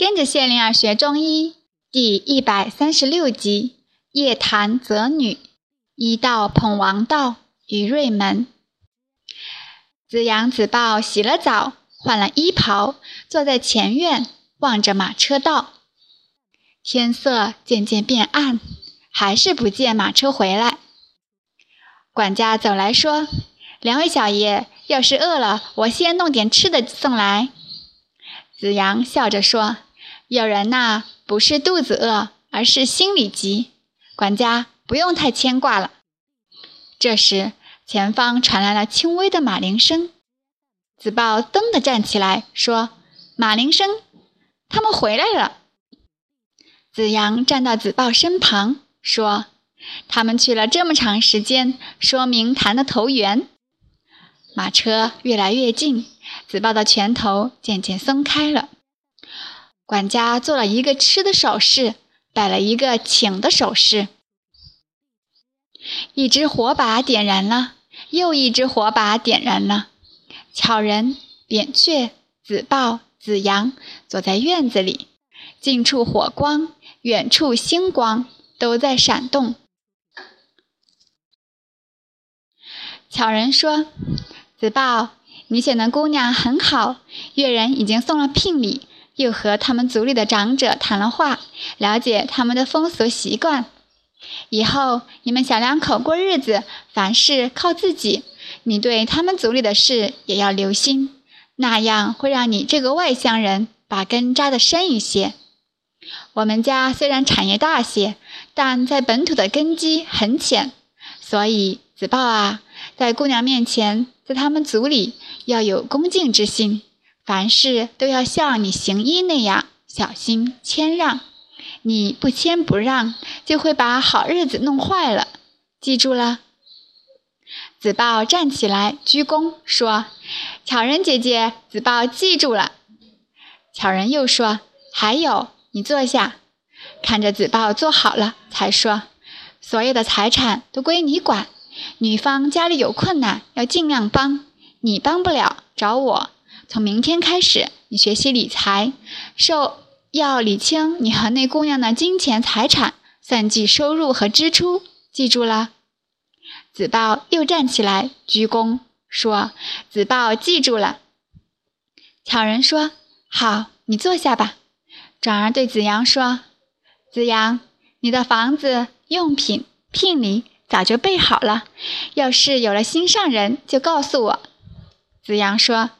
跟着谢灵儿学中医第一百三十六集：夜谈则女。一道捧王道于瑞门，子阳、子豹洗了澡，换了衣袍，坐在前院，望着马车道。天色渐渐变暗，还是不见马车回来。管家走来说：“两位小爷，要是饿了，我先弄点吃的送来。”子阳笑着说。有人呐，不是肚子饿，而是心里急。管家不用太牵挂了。这时，前方传来了轻微的马铃声。子豹噔地站起来，说：“马铃声，他们回来了。”子阳站到子豹身旁，说：“他们去了这么长时间，说明谈得投缘。”马车越来越近，子豹的拳头渐渐松开了。管家做了一个吃的手势，摆了一个请的手势。一只火把点燃了，又一只火把点燃了。巧人、扁鹊、子豹、子阳坐在院子里，近处火光，远处星光都在闪动。巧人说：“子豹，你选的姑娘很好，月人已经送了聘礼。”又和他们族里的长者谈了话，了解他们的风俗习惯。以后你们小两口过日子，凡事靠自己。你对他们族里的事也要留心，那样会让你这个外乡人把根扎得深一些。我们家虽然产业大些，但在本土的根基很浅，所以子豹啊，在姑娘面前，在他们族里要有恭敬之心。凡事都要像你行医那样小心谦让，你不谦不让，就会把好日子弄坏了。记住了。子豹站起来鞠躬说：“巧人姐姐，子豹记住了。”巧人又说：“还有，你坐下。”看着子豹坐好了，才说：“所有的财产都归你管，女方家里有困难要尽量帮，你帮不了找我。”从明天开始，你学习理财，受要理清你和那姑娘的金钱财产，算计收入和支出，记住了。子豹又站起来鞠躬说：“子豹记住了。”巧人说：“好，你坐下吧。”转而对子阳说：“子阳，你的房子、用品、聘礼早就备好了，要是有了心上人，就告诉我。”子阳说。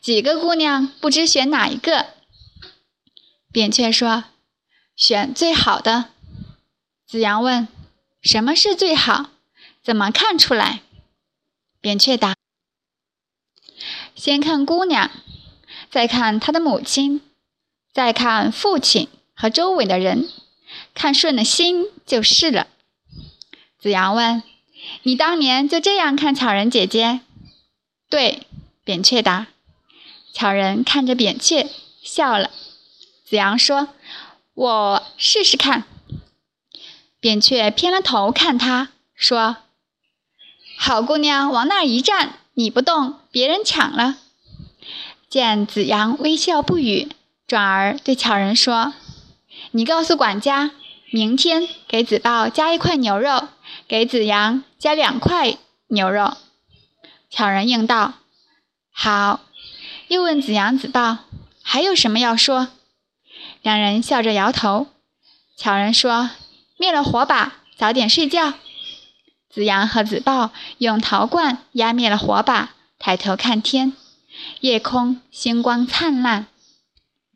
几个姑娘不知选哪一个？扁鹊说：“选最好的。”子阳问：“什么是最好？怎么看出来？”扁鹊答：“先看姑娘，再看她的母亲，再看父亲和周围的人，看顺了心就是了。”子阳问：“你当年就这样看巧人姐姐？”对，扁鹊答。巧人看着扁鹊笑了。子阳说：“我试试看。”扁鹊偏了头看他，说：“好姑娘，往那儿一站，你不动，别人抢了。”见子阳微笑不语，转而对巧人说：“你告诉管家，明天给子豹加一块牛肉，给子阳加两块牛肉。”巧人应道：“好。”又问子阳、子豹：“还有什么要说？”两人笑着摇头。巧人说：“灭了火把，早点睡觉。”子阳和子豹用陶罐压灭了火把，抬头看天，夜空星光灿烂。